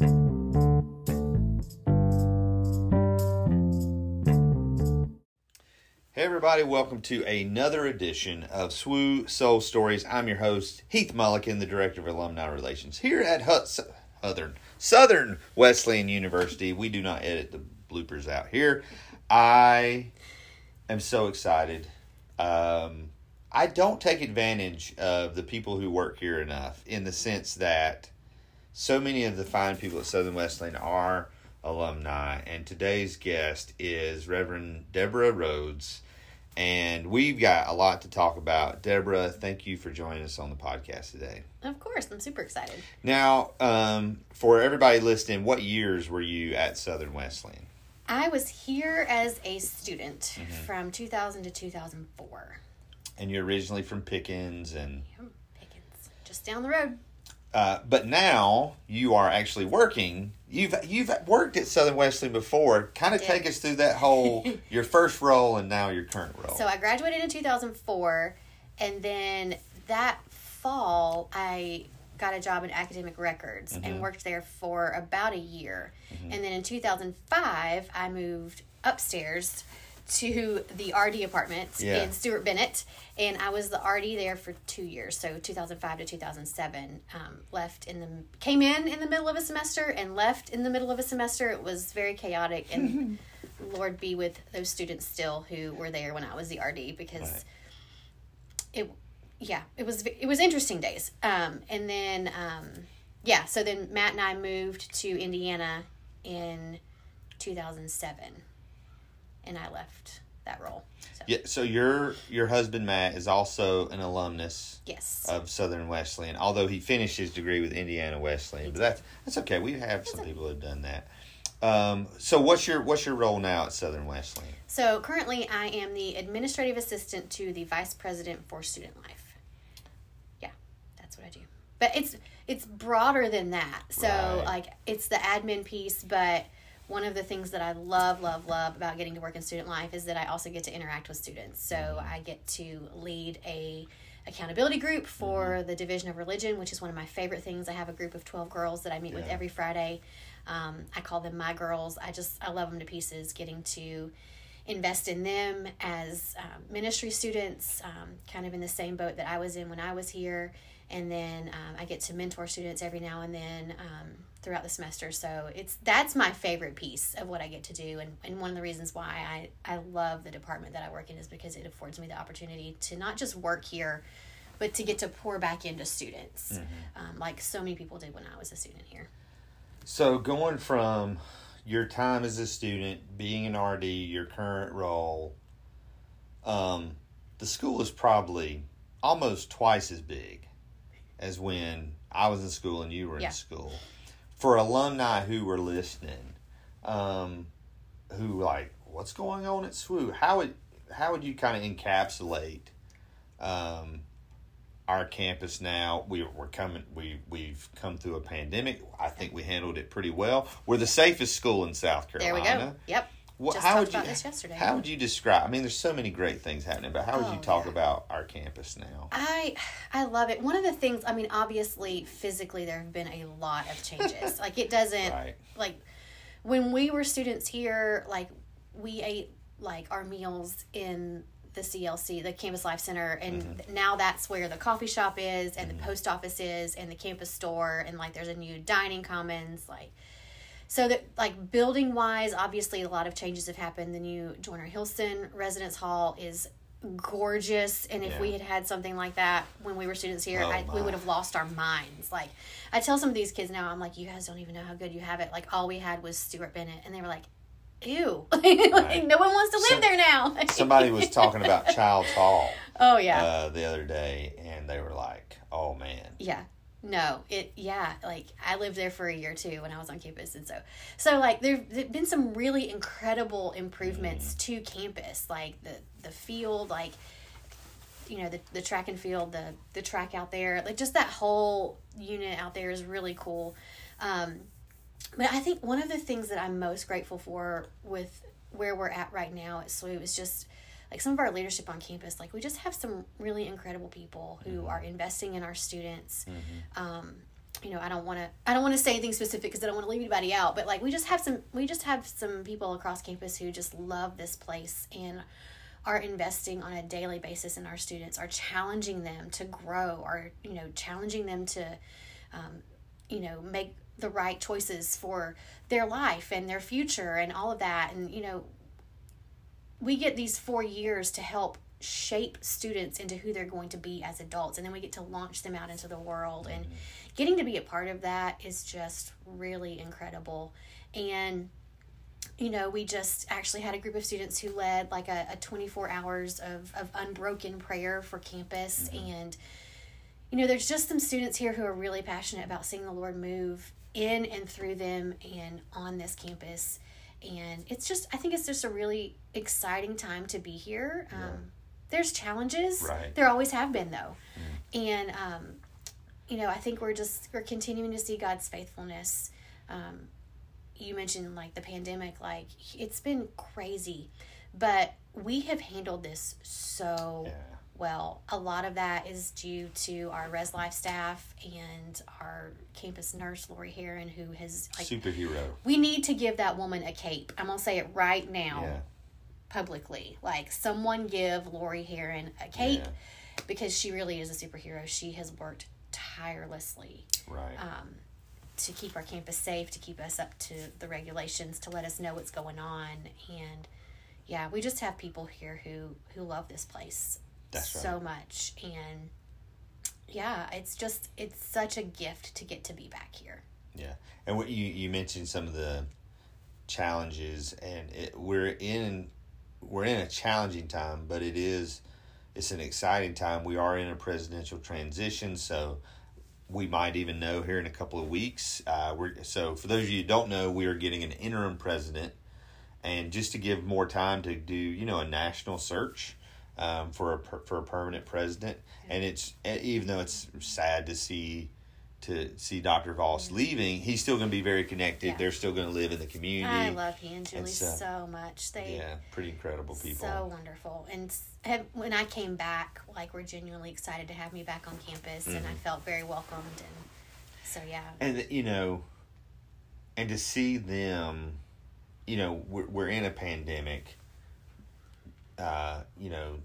Hey everybody, welcome to another edition of Swoo Soul Stories. I'm your host, Heath Mulliken, the Director of Alumni Relations here at Hut- Southern, Southern Wesleyan University. We do not edit the bloopers out here. I am so excited. Um, I don't take advantage of the people who work here enough in the sense that so many of the fine people at Southern Wesleyan are alumni, and today's guest is Reverend Deborah Rhodes, and we've got a lot to talk about. Deborah, thank you for joining us on the podcast today. Of course, I'm super excited. Now, um, for everybody listening, what years were you at Southern Wesleyan? I was here as a student from 2000 to 2004. And you're originally from Pickens, and Pickens, just down the road. Uh, but now you are actually working. You've you've worked at Southern Wesleyan before. Kind of take us through that whole your first role and now your current role. So I graduated in 2004, and then that fall I got a job in academic records Mm-hmm. and worked there for about a year. And then in 2005, I moved upstairs to the RD apartment Yeah. in Stuart Bennett, and I was the RD there for two years. So 2005 to 2007. Um, left in the came in in the middle of a semester and left in the middle of a semester. It was very chaotic, and Lord be with those students still who were there when I was the RD because Right. it yeah it was it was interesting days um and then um yeah so then matt and i moved to indiana in 2007 and i left that role so yeah, so your your husband Matt is also an alumnus yes of Southern Wesleyan, although he finished his degree with Indiana Wesleyan. But that's that's okay. We have some people who have done that. Um, so what's your what's your role now at Southern Wesleyan? so currently i am the administrative assistant to the vice president for student life yeah that's what i do but it's it's broader than that so Right. like it's the admin piece but one of the things that i love love love about getting to work in student life is that i also get to interact with students. So i get to lead a accountability group for Mm-hmm. the division of religion which is one of my favorite things. I have a group of 12 girls that i meet with every friday. Um, i call them my girls. I just i love them to pieces getting to invest in them as um, ministry students, um, kind of in the same boat that I was in when I was here. And then um, I get to mentor students every now and then um, throughout the semester. So it's that's my favorite piece of what I get to do. And, and one of the reasons why I, I love the department that I work in is because it affords me the opportunity to not just work here, but to get to pour back into students, um, like so many people did when I was a student here. So going from your time as a student, being an RD, your current role, um, the school is probably almost twice as big as when I was in school and you were Yeah. in school. For alumni who were listening, um, who like, what's going on at SWU? How would how would you kind of encapsulate um, our campus now? We, we're coming. We we've come through a pandemic. I think we handled it pretty well. We're the safest school in South Carolina. There we go. Yep. What, Just how talked would you, about this yesterday. How would you describe? I mean, there's so many great things happening, but how would you Oh, talk yeah. about our campus now? I I love it. One of the things, I mean, obviously, physically, there have been a lot of changes. like it doesn't Right. like when we were students here, like we ate like our meals in the CLC, the Campus Life Center, and Mm-hmm. now that's where the coffee shop is, and the post office is, and the campus store, and like there's a new dining commons, like. So that like building wise, obviously a lot of changes have happened. The new Joyner Hilson Residence Hall is gorgeous, and if we had had something like that when we were students here, Oh, I, we would have lost our minds. Like I tell some of these kids now, I'm like, you guys don't even know how good you have it. Like all we had was Stuart Bennett, and they were like, ew, like Right. no one wants to live Some- there now. Somebody was talking about Child's Hall oh yeah, uh, the other day, and they were like, "Oh man, yeah. No, it yeah, like I lived there for a year too when I was on campus and so so like there there've been some really incredible improvements to campus, like the the field, like you know, the the track and field, the the track out there, like just that whole unit out there is really cool. Um but I think one of the things that I'm most grateful for with where we're at right now at SWU is just like some of our leadership on campus. Like we just have some really incredible people who are investing in our students. Um, you know, I don't want to I don't want to say anything specific because I don't want to leave anybody out, but like we just have some we just have some people across campus who just love this place and are investing on a daily basis in our students, are challenging them to grow, are you know challenging them to, um, you know, make the right choices for their life and their future and all of that. And you know, we get these four years to help shape students into who they're going to be as adults, and then we get to launch them out into the world. And getting to be a part of that is just really incredible. And you know, we just actually had a group of students who led like a, a 24 hours of, of unbroken prayer for campus. Mm-hmm. And, you know, there's just some students here who are really passionate about seeing the Lord move in and through them and on this campus. And it's just, I think it's just a really exciting time to be here. Um, yeah. There's challenges. Right. There always have been, though. Mm. And, um, you know, I think we're just, we're continuing to see God's faithfulness. Um, you mentioned like the pandemic, like it's been crazy, but we have handled this so yeah. well. A lot of that is due to our Res Life staff and our campus nurse Lori Heron, who has like superhero. We need to give that woman a cape. I'm gonna say it right now, yeah. Publicly. Like someone give Lori Heron a cape yeah. because she really is a superhero. She has worked tirelessly. Right. Um, to keep our campus safe, to keep us up to the regulations, to let us know what's going on. And yeah, we just have people here who who love this place so much. And yeah, it's just it's such a gift to get to be back here. Yeah, and what you you mentioned some of the challenges, and it, we're in we're in a challenging time, but it is it's an exciting time. We are in a presidential transition, so we might even know here in a couple of weeks. Uh, we're so for those of you who don't know, we are getting an interim president, and just to give more time to do you know a national search um, for a for a permanent president. And it's even though it's sad to see to see Dr. Voss leaving, he's still going to be very connected. Yeah. They're still going to live in the community. I love he and Julie so, so, much. They yeah, pretty incredible people. So wonderful. And have, when I came back, like we're genuinely excited to have me back on campus, mm-hmm. and I mm-hmm. felt very welcomed. And so yeah. And you know, and to see them, you know, we're we're in a pandemic. Uh, you know,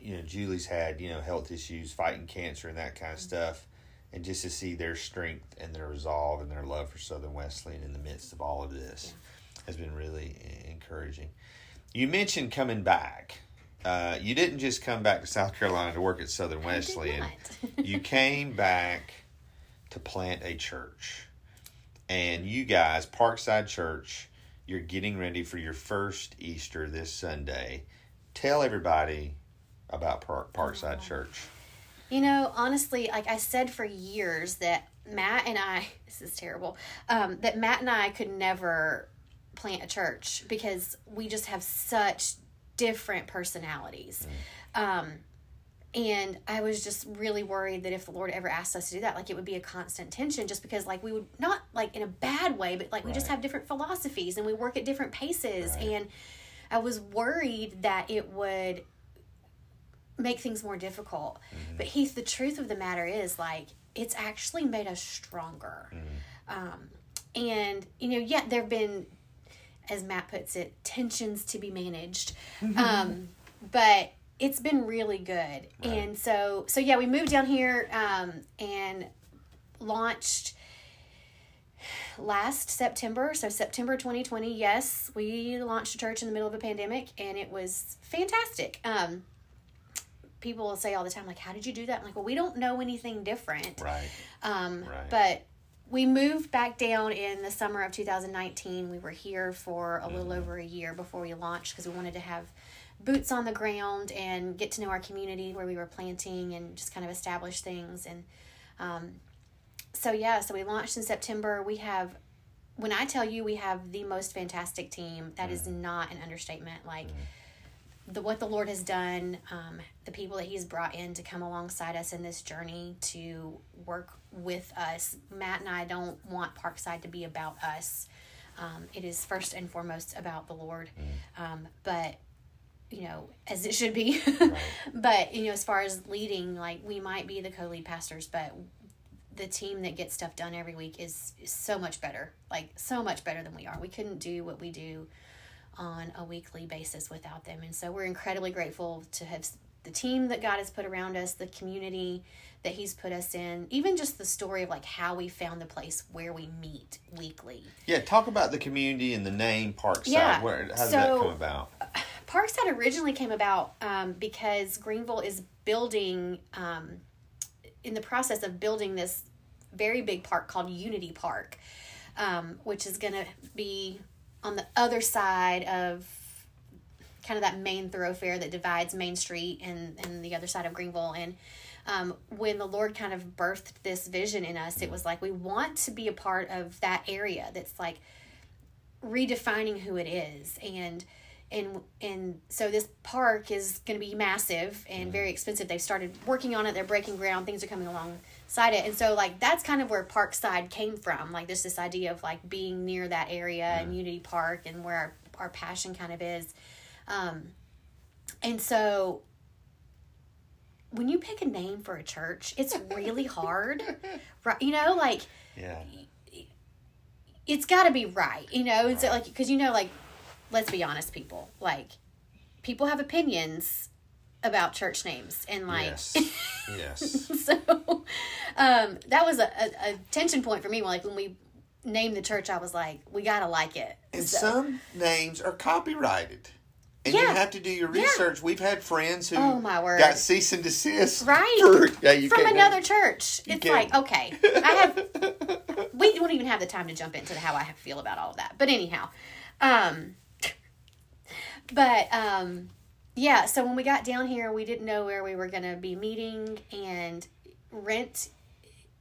you know, Julie's had you know health issues, fighting cancer, and that kind of mm-hmm. stuff and just to see their strength and their resolve and their love for Southern Wesleyan in the midst of all of this yeah. has been really encouraging. You mentioned coming back. Uh, you didn't just come back to South Carolina to work at Southern Wesleyan. you came back to plant a church. And you guys, Parkside Church, you're getting ready for your first Easter this Sunday. Tell everybody about Park, Parkside oh. Church. You know, honestly, like I said for years that Matt and I, this is terrible, um, that Matt and I could never plant a church because we just have such different personalities. Mm. Um, and I was just really worried that if the Lord ever asked us to do that, like it would be a constant tension just because like we would not like in a bad way, but like we just have different philosophies and we work at different paces. Right. And I was worried that it would make things more difficult. Mm-hmm. But Heath, the truth of the matter is like it's actually made us stronger. Mm-hmm. Um, and you know, yeah, there have been, as Matt puts it, tensions to be managed. Mm-hmm. Um, but it's been really good. Right. And so, so yeah, we moved down here um, and launched last September, so September 2020, yes, we launched a church in the middle of a pandemic and it was fantastic. Um, people will say all the time, like, how did you do that? I'm like, well, we don't know anything different. Right. Um, right. But we moved back down in the summer of 2019. We were here for a little mm-hmm. over a year before we launched because we wanted to have boots on the ground and get to know our community where we were planting and just kind of establish things. And um, so, yeah, so we launched in September. We have, when I tell you we have the most fantastic team, that mm. is not an understatement. Like, mm the what the Lord has done, um, the people that He's brought in to come alongside us in this journey to work with us. Matt and I don't want Parkside to be about us. Um, it is first and foremost about the Lord. Mm. Um, but you know, as it should be. But you know, as far as leading, like we might be the co-lead pastors, but the team that gets stuff done every week is, is so much better. Like so much better than we are. We couldn't do what we do on a weekly basis without them. And so we're incredibly grateful to have the team that God has put around us, the community that He's put us in, even just the story of like how we found the place where we meet weekly. Yeah, talk about the community and the name Parkside. Yeah, Where how did so- that come about? Parkside originally came about um, because Greenville is building, um, in the process of building this very big park called Unity Park, um, which is going to be on the other side of kind of that main thoroughfare that divides Main Street and, and the other side of Greenville. And um, when the Lord kind of birthed this vision in us, it was like we want to be a part of that area that's like redefining who it is and and and so this park is going to be massive and very expensive. They've started working on it. They're breaking ground. Things are coming alongside it. And so like that's kind of where parkside came from. Like this this idea of like being near that area and unity park and where our, our passion kind of is. Um and so when you pick a name for a church it's really hard right you know like Yeah. it's got to be right, you know. It's like because you know, like, let's be honest, people. Like, people have opinions about church names, and like, yes. yes. so um, that was a, a, a tension point for me. Like when we named the church, I was like, we gotta like it. And So- some names are copyrighted. And you have to do your Yeah. research. We've had friends who Oh, my word. got cease and desist. Right. For, yeah, you from another church. It's like okay, I have. we don't even have the time to jump into how I feel about all of that. But anyhow, um, but um, yeah. So when we got down here, we didn't know where we were going to be meeting, and rent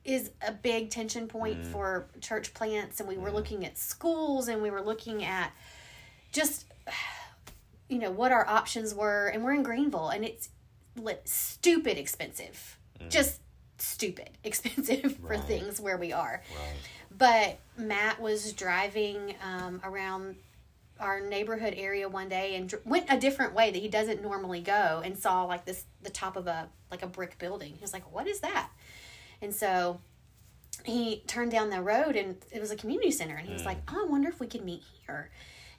is a big tension point for church plants, and we were looking at schools, and we were looking at just you know what our options were and we're in greenville and it's li- stupid expensive just stupid expensive for Right. things where we are Right. but matt was driving um, around our neighborhood area one day and dr- went a different way that he doesn't normally go and saw like this the top of a like a brick building. He was like what is that? And so he turned down the road and it was a community center and he was mm. like oh, i wonder if we could meet here.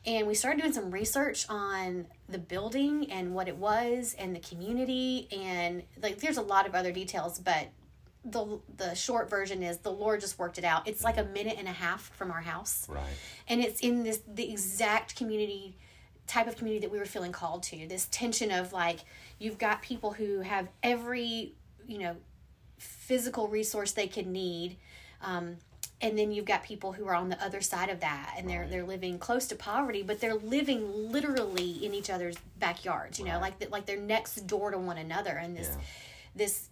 And we started doing some research on the building and what it was and the community and like there's a lot of other details but the the short version is the lord just worked it out. It's like a minute and a half from our house. Right. and it's in this the exact community type of community that we were feeling called to. This tension of like you've got people who have every you know physical resource they could need um, and then you've got people who are on the other side of that and they're they're living close to poverty but they're living literally in each other's backyards you know like that like they're next door to one another and this Yeah. this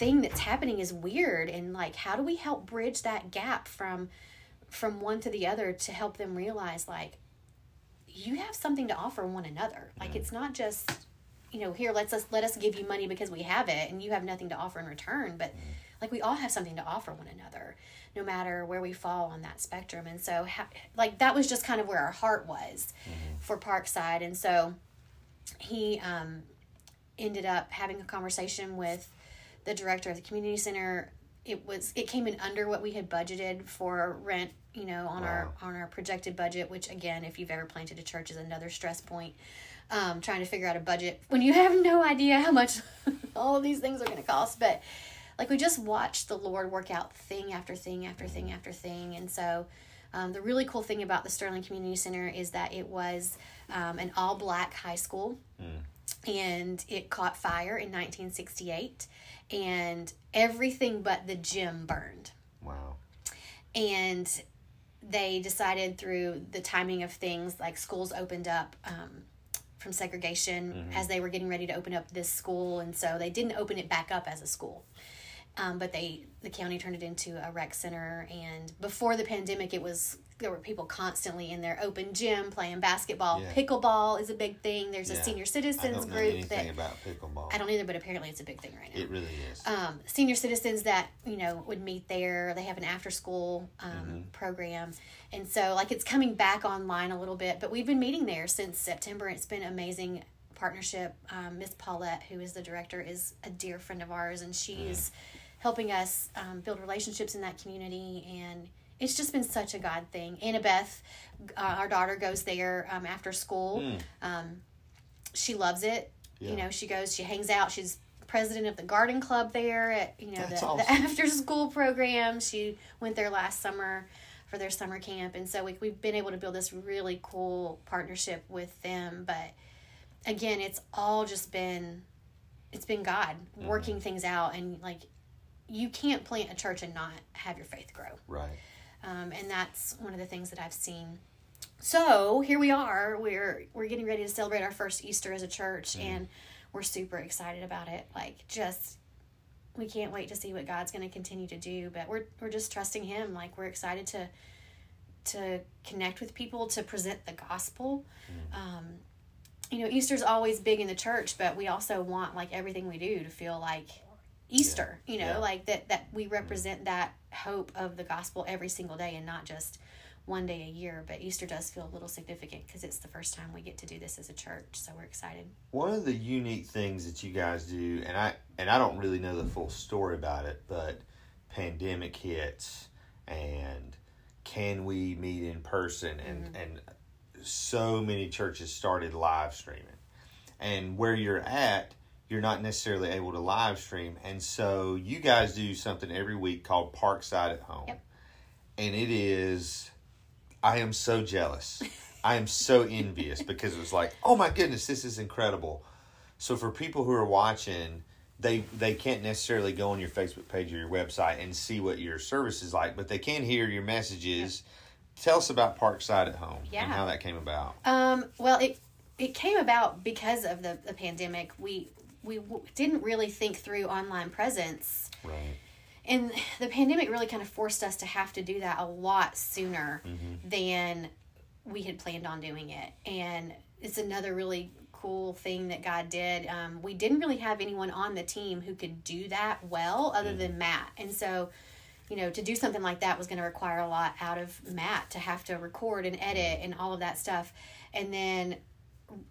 thing that's happening is weird and like how do we help bridge that gap from from one to the other to help them realize like you have something to offer one another. Like it's not just you know here let's us let us give you money because we have it and you have nothing to offer in return but like we all have something to offer one another no matter where we fall on that spectrum. And so ha- like that was just kind of where our heart was for parkside. And so he um ended up having a conversation with the director of the community center it was it came in under what we had budgeted for rent you know on our on our projected budget which again if you've ever planted a church is another stress point um, trying to figure out a budget when you have no idea how much all of these things are going to cost but like we just watched the lord work out thing after thing after thing after thing and so um, the really cool thing about the sterling community center is that it was um, an all black high school. And it caught fire in 1968 and everything but the gym burned. Wow. and they decided through the timing of things like schools opened up um, from segregation as they were getting ready to open up this school and so they didn't open it back up as a school. Um, but they the county turned it into a rec center and before the pandemic it was there were people constantly in their open gym playing basketball Yeah. pickleball is a big thing there's a Yeah. senior I citizens don't know group anything that about pickleball. i don't either but apparently it's a big thing right now It really is. um, senior citizens that you know would meet there. They have an after school um, Mm-hmm. program, and so like it's coming back online a little bit. But we've been meeting there since September. It's been amazing partnership. Um, Miss Paulette, who is the director, is a dear friend of ours, and she's helping us um, build relationships in that community and it's just been such a God thing. Annabeth, uh, our daughter, goes there um, after school. Um, she loves it. You know, she goes, she hangs out. She's president of the garden club there at you know the, awesome. the after school program. She went there last summer for their summer camp, and so we, we've been able to build this really cool partnership with them. But again, it's all just been it's been God Mm-hmm. working things out, and like you can't plant a church and not have your faith grow Right. Um, and that's one of the things that I've seen. So here we are. We're we're getting ready to celebrate our first Easter as a church, and we're super excited about it. Like just we can't wait to see what God's going to continue to do. But we're we're just trusting Him. Like we're excited to to connect with people, to present the gospel. Um, you know, Easter's always big in the church, but we also want like everything we do to feel like Easter. You know, Yeah. like that that we mm-hmm. represent that hope of the gospel every single day, and not just one day a year. But Easter does feel a little significant because it's the first time we get to do this as a church, so we're excited. One of the unique things that you guys do, and I and I don't really know the full story about it, but pandemic hits, and can we meet in person? And mm-hmm. and so many churches started live streaming, and where you're at, you're not necessarily able to live stream, and so you guys do something every week called Parkside at Home, Yep. and it is. I am so jealous. I am so envious because it was like, oh my goodness, this is incredible. So for people who are watching, they they can't necessarily go on your Facebook page or your website and see what your service is like, but they can hear your messages. Tell us about Parkside at Home Yeah. and how that came about. Um, well, it it came about because of the, the pandemic. We we w- didn't really think through online presence. Right. and the pandemic really kind of forced us to have to do that a lot sooner mm-hmm. than we had planned on doing it. And it's another really cool thing that god did. Um, we didn't really have anyone on the team who could do that well other than mm. matt. And so you know to do something like that was going to require a lot out of matt to have to record and edit mm. and all of that stuff. And then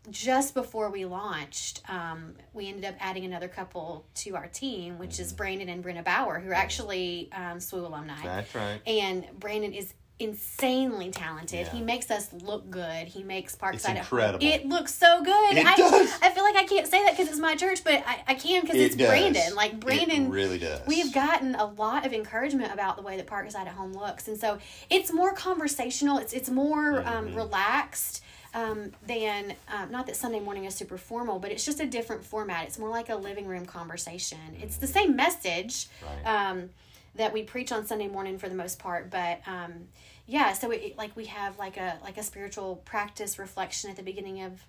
just before we launched, um, we ended up adding another couple to our team, which is Brandon and Brenna Bauer, who are actually um, SWU alumni. That's right. And Brandon is insanely talented. Yeah. He makes us look good. He makes Parkside at incredible. It looks so good. It I, does. I feel like I can't say that because it's my church, but I, I can because It it's does. Brandon. Like Brandon It really does. We've gotten a lot of encouragement about the way that Parkside at Home looks, and so it's more conversational. It's it's more um, Mm-hmm. relaxed um, than um, not that Sunday morning is super formal, but it's just a different format. It's more like a living room conversation. It's the same message Right. um, that we preach on Sunday morning for the most part, but um, yeah. So it, like we have like a like a spiritual practice reflection at the beginning of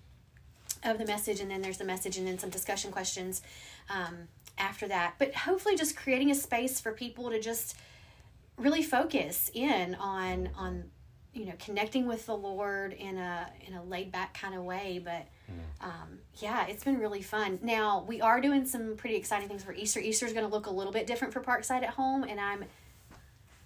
of the message and then there's the message and then some discussion questions um, after that but hopefully just creating a space for people to just really focus in on on you know connecting with the lord in a in a laid back kind of way but um, yeah it's been really fun now we are doing some pretty exciting things for easter easter is going to look a little bit different for parkside at home and i'm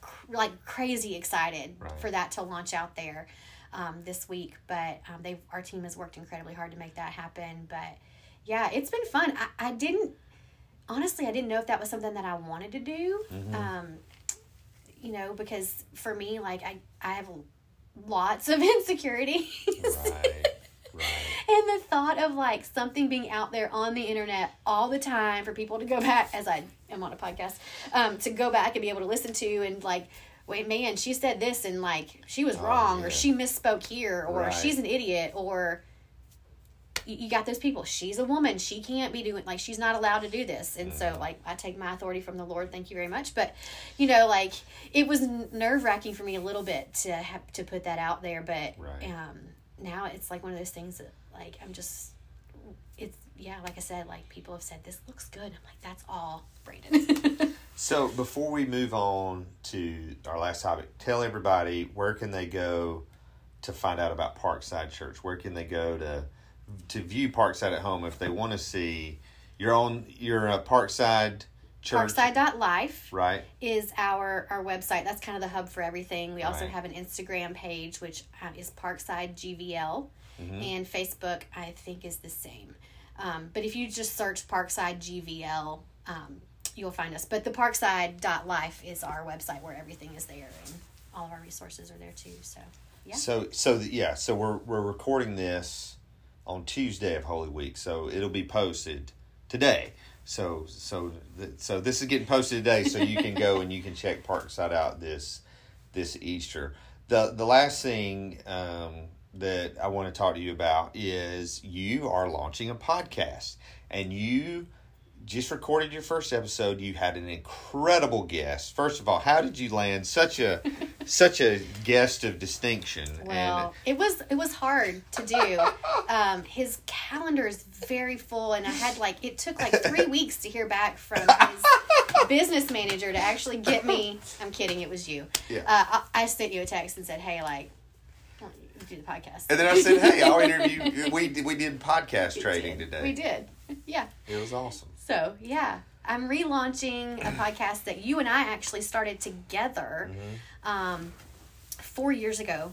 cr- like crazy excited Right. for that to launch out there um, this week. But um, they our team has worked incredibly hard to make that happen. But yeah, it's been fun. I, I didn't honestly I didn't know if that was something that I wanted to do. Um, you know, because for me, like I I have lots of insecurities. right. Right. And the thought of like something being out there on the internet all the time for people to go back, as I am on a podcast, um, to go back and be able to listen to and like, wait, man, she said this and like she was wrong yeah. or she misspoke here or Right. she's an idiot or you, you got those people. She's a woman. She can't be doing like she's not allowed to do this. And so like I take my authority from the Lord. Thank you very much. But you know, like it was nerve wracking for me a little bit to have to put that out there. But Right. um, now it's like one of those things that like I'm just it's yeah like I said like people have said this looks good. I'm like that's all Brandon. So before we move on to our last topic, tell everybody where can they go to find out about Parkside Church? Where can they go to to view Parkside at home if they want to see your own your uh, Parkside Church? Parkside.life Right. is our our website. That's kind of the hub for everything. We also Right. have an Instagram page which uh, is Parkside GVL, Mm-hmm. and Facebook I think is the same. Um, but if you just search Parkside GVL, um, you'll find us. But the parkside.life is our website where everything is there and all of our resources are there too. So, yeah. So so th- yeah, so we're we're recording this on Tuesday of Holy Week, so it'll be posted today. So so th- so this is getting posted today, so you can go and you can check Parkside out this this Easter. The the last thing um, that I want to talk to you about is you are launching a podcast, and you just recorded your first episode. You had an incredible guest. First of all, how did you land such a such a guest of distinction? Well, it was it was hard to do. Um, his calendar is very full, and I had like it took like three weeks to hear back from his business manager to actually get me. I'm kidding. It was you. Yeah. Uh, I, I sent you a text and said, "Hey, like, do the podcast." and then I said, "Hey, I'll interview." We we did podcast We trading did. today. We did. Yeah. It was awesome. So yeah, I'm relaunching a podcast that you and I actually started together Mm-hmm. um, four years ago,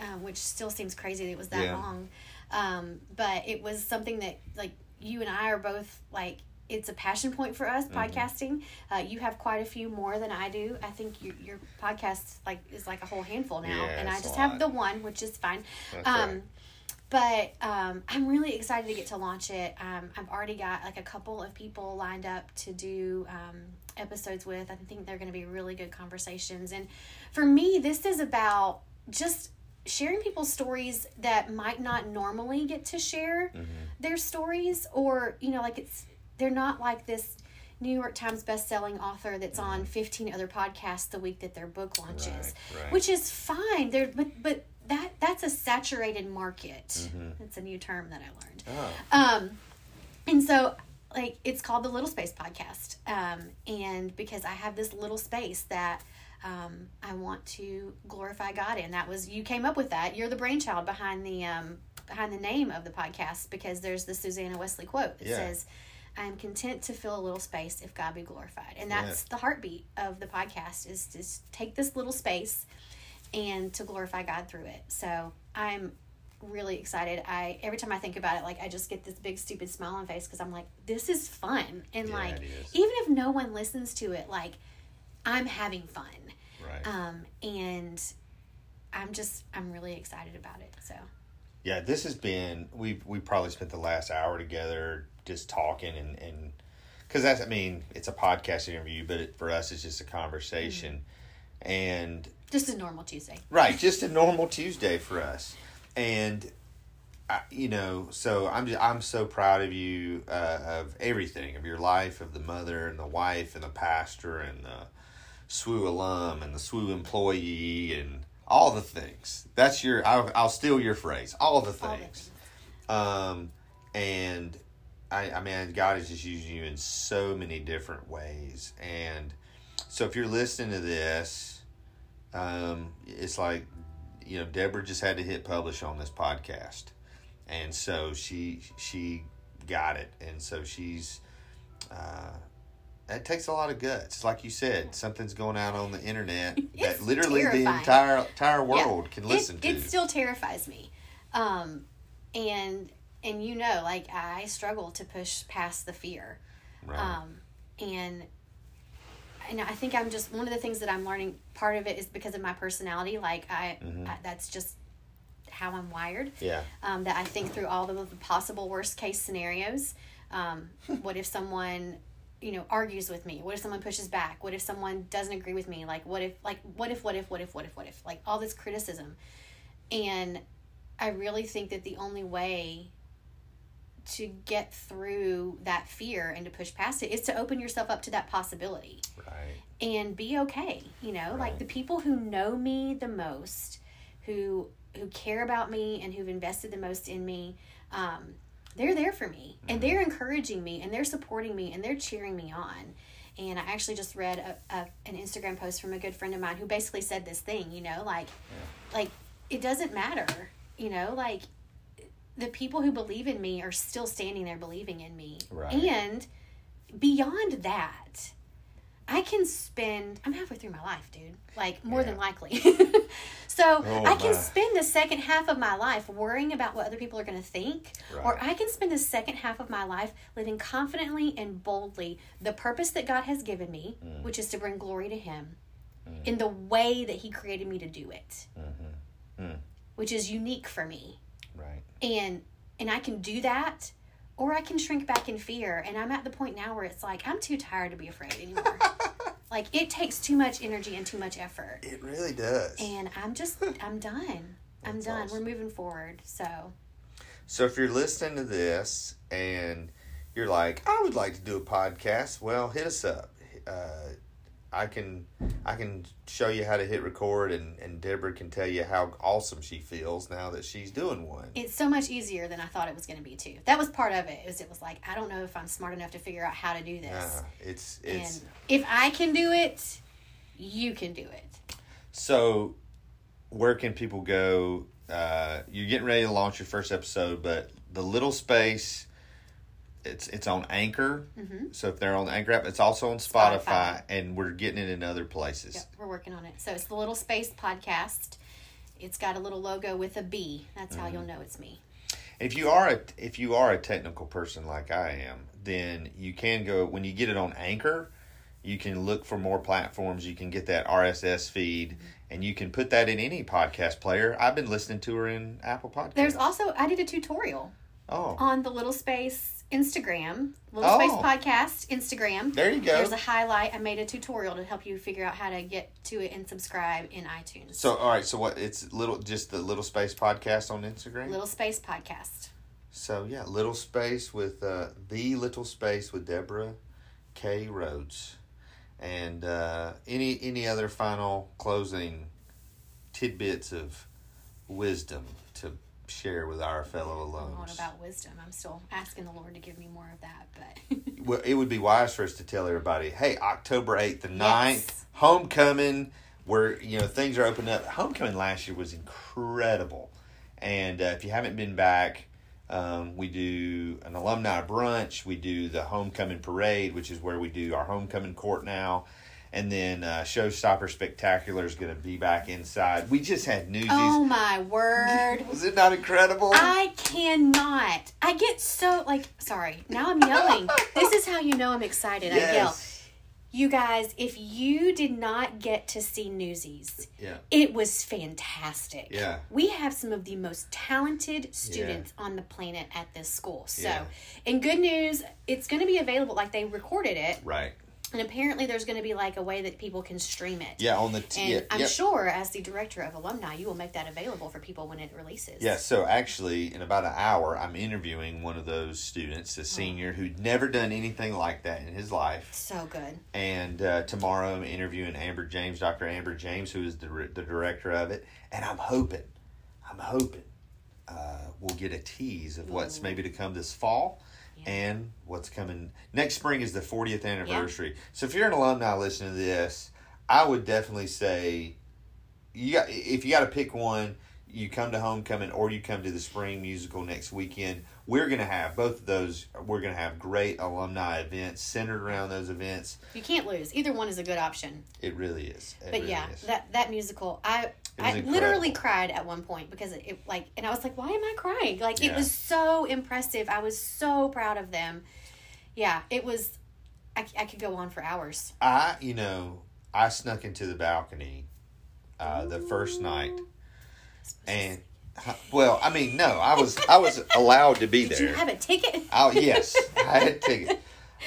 uh, which still seems crazy that it was that Yeah. long. Um, but it was something that like you and I are both like. It's a passion point for us Mm-hmm. podcasting. Uh, you have quite a few more than I do. I think your your podcast like is like a whole handful now, Yeah, and I just have the one, which is fine. Um, right. But um, I'm really excited to get to launch it. Um, I've already got like a couple of people lined up to do um, episodes with. I think they're going to be really good conversations. And for me, this is about just sharing people's stories that might not normally get to share their stories, or you know, like it's they're not like this. New York Times best-selling author that's on 15 other podcasts the week that their book launches, Right, right. which is fine. There, but but that that's a saturated market. Mm-hmm. That's a new term that I learned. Oh. Um, and so like it's called the Little Space Podcast. Um, and because I have this little space that um, I want to glorify God in. That was you came up with that. You're the brainchild behind the um, behind the name of the podcast because there's the Susanna Wesley quote that Yeah. says. I am content to fill a little space if God be glorified. And that's the heartbeat of the podcast is to take this little space and to glorify God through it. So I'm really excited. I every time I think about it, like I just get this big stupid smile on my face because I'm like, this is fun, and Yeah, like even if no one listens to it, like I'm having fun, Right. um, and I'm just I'm really excited about it. So Yeah, this has been we we probably spent the last hour together just talking and and because that's I mean it's a podcast interview, but it, for us it's just a conversation, and just a normal Tuesday. right, just a normal Tuesday for us, and. I, you know, so I'm just, I'm so proud of you uh, of everything of your life, of the mother and the wife and the pastor and the SWU alum and the SWU employee and all the things. That's your I'll, I'll steal your phrase. All the All the things. Um, and I, I mean, God is just using you in so many different ways. And so if you're listening to this, um, it's like, you know, Deborah just had to hit publish on this podcast. And so she, she got it. And so she's, uh, it takes a lot of guts. Like you said, something's going out on the internet that literally the terrifying. entire entire Yeah. world can listen it, to. It still terrifies me, um, and and you know, like I struggle to push past the fear. right. um, and and I think I'm just one of the things that I'm learning. Part of it is because of my personality. Like I, I that's just how I'm wired. yeah. Um, that I think through all of the possible worst case scenarios. Um, what if someone, you know, argues with me? What if someone pushes back? What if someone doesn't agree with me? Like what if, like what if, what if, what if, what if, what if? Like all this criticism, and I really think that the only way to get through that fear and to push past it is to open yourself up to that possibility. Right. and be okay you know like the people who know me the most who who care about me and who've invested the most in me um, they're there for me. And they're encouraging me and they're supporting me and they're cheering me on. And i actually just read a, a, an instagram post from a good friend of mine who basically said this thing you know like like it doesn't matter you know like the people who believe in me are still standing there believing in me Right. and beyond that I can spend I'm halfway through my life, dude. Like more than likely. So Oh, I can my. spend the second half of my life worrying about what other people are going to think, or I can spend the second half of my life living confidently and boldly the purpose that God has given me, Mm. which is to bring glory to Him in the way that He created me to do it, Mm. which is unique for me. Right. And and I can do that, or I can shrink back in fear. And I'm at the point now where it's like I'm too tired to be afraid anymore. like it takes too much energy and too much effort. It really does. and I'm just I'm done. I'm That's done. awesome. We're moving forward. So So if you're listening to this and you're like, I would like to do a podcast, well, hit us up. Uh, I can I can show you how to hit record, and and Deborah can tell you how awesome she feels now that she's doing one. it's so much easier than I thought it was going to be too. That was part of it. Was it was like I don't know if I'm smart enough to figure out how to do this. Yeah, it's it's and if I can do it, you can do it. so. Where can people go? Uh, you're getting ready to launch your first episode, but the little space. It's it's on Anchor, mm-hmm. so if they're on the Anchor app, it's also on Spotify, Spotify. and we're getting it in other places. Yep, we're working on it. So it's the Little Space Podcast. It's got a little logo with a B. That's how you'll mm-hmm. know it's me. If you are a if you are a technical person like I am, then you can go when you get it on Anchor, you can look for more platforms. You can get that RSS feed, mm-hmm. and you can put that in any podcast player. I've been listening to her in Apple Podcasts. There's also I did a tutorial oh, on the Little Space Instagram, Little Oh. Space Podcast Instagram. there you go. There's a highlight. I made a tutorial to help you figure out how to get to it and subscribe in iTunes. so all right, so what? It's little just the Little Space podcast on Instagram. Little Space Podcast. So yeah, Little Space with uh, the Little Space with Deborah K Rhodes, and uh, any any other final closing tidbits of wisdom share with our fellow What alums. about wisdom? I'm still asking the Lord to give me more of that, but Well, it would be wise for us to tell everybody, hey, October eighth and 9th, Yes. homecoming, where you know things are opening up. Homecoming last year was incredible, and uh, if you haven't been back. Um, we do an alumni brunch. We do the homecoming parade, which is where we do our homecoming court now. And then uh, Showstopper Spectacular is going to be back inside. We just had Newsies. oh my word. Was it not incredible? I cannot. I get so like sorry. Now I'm yelling. this is how you know I'm excited. I yell. You guys, if you did not get to see Newsies, Yeah. it was fantastic. Yeah. We have some of the most talented students on the planet at this school. So, Yeah. and good news, it's going to be available. Like they recorded it, Right. And apparently there's going to be like a way that people can stream it. Yeah. On the t- And yeah, I'm sure, as the director of alumni, you will make that available for people when it releases. Yeah, so actually, in about an hour, I'm interviewing one of those students, a senior who'd never done anything like that in his life. So good. And uh, tomorrow, I'm interviewing Amber James, Dr. Amber James, who is the, the director of it. And I'm hoping, I'm hoping uh, we'll get a tease of what's maybe to come this fall. And what's coming next spring is the 40th anniversary. So if you're an alumni listening to this, I would definitely say you got if you got to pick one, you come to homecoming or you come to the spring musical next weekend. We're gonna have both of those. We're gonna have great alumni events centered around those events. You can't lose. Either one is a good option. It really is. It But really yeah, is. that that musical, I I incredible. literally cried at one point because it, it like, and I was like, why am I crying? Like it was so impressive. I was so proud of them. Yeah, it was. I, I could go on for hours. I, you know, I snuck into the balcony uh, the first night, and well, I mean, no, I was I was allowed to be Did there. you have a ticket? Oh yes, I had a ticket.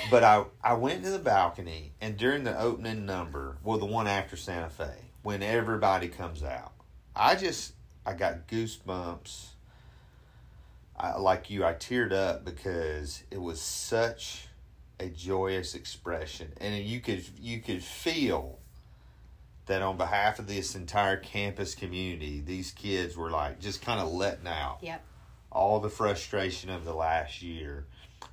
But I I went to the balcony and during the opening number, well the one after Santa Fe, when everybody comes out, I just I got goosebumps. I, like you, I teared up because it was such a joyous expression, and you could you could feel that on behalf of this entire campus community, these kids were like just kind of letting out Yep. all the frustration of the last year.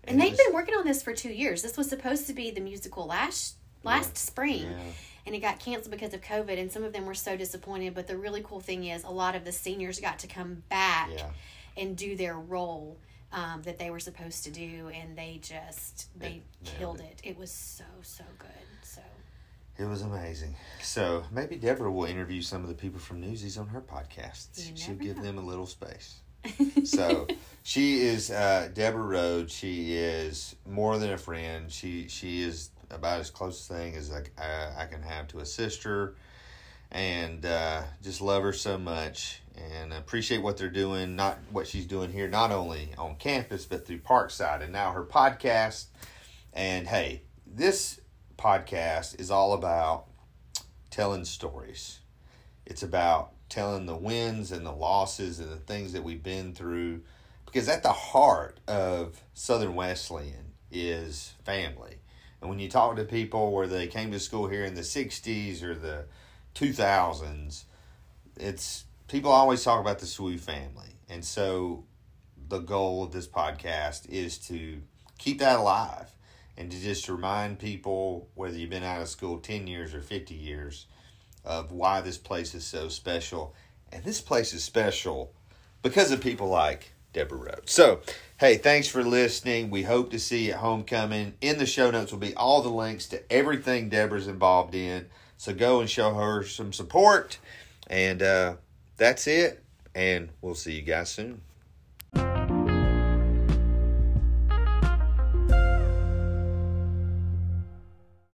And it they've was- been working on this for two years. This was supposed to be the musical last last spring. Yeah. and it got canceled because of COVID. And some of them were so disappointed. But the really cool thing is, a lot of the seniors got to come back Yeah. and do their role um, that they were supposed to do, and they just they nailed killed it. it. it. was so so good. It was amazing. So maybe Deborah will interview some of the people from Newsies on her podcast. She'll give know. them a little space. so she is uh, Deborah Rhodes. She is more than a friend. She she is about as close a thing as I, I, I can have to a sister, and uh, just love her so much and appreciate what they're doing. Not what she's doing here, not only on campus but through Parkside, and now her podcast. And hey, this podcast is all about telling stories. It's about telling the wins and the losses and the things that we've been through. Because at the heart of Southern Wesleyan is family. And when you talk to people where they came to school here in the 60s or the 2000s, it's people always talk about the SWU family. And so the goal of this podcast is to keep that alive and to just remind people, whether you've been out of school 10 years or 50 years, of why this place is so special. And this place is special because of people like Deborah Rhodes. So, hey, thanks for listening. We hope to see you at homecoming. In the show notes will be all the links to everything Deborah's involved in. So go and show her some support. And uh, that's it. And we'll see you guys soon.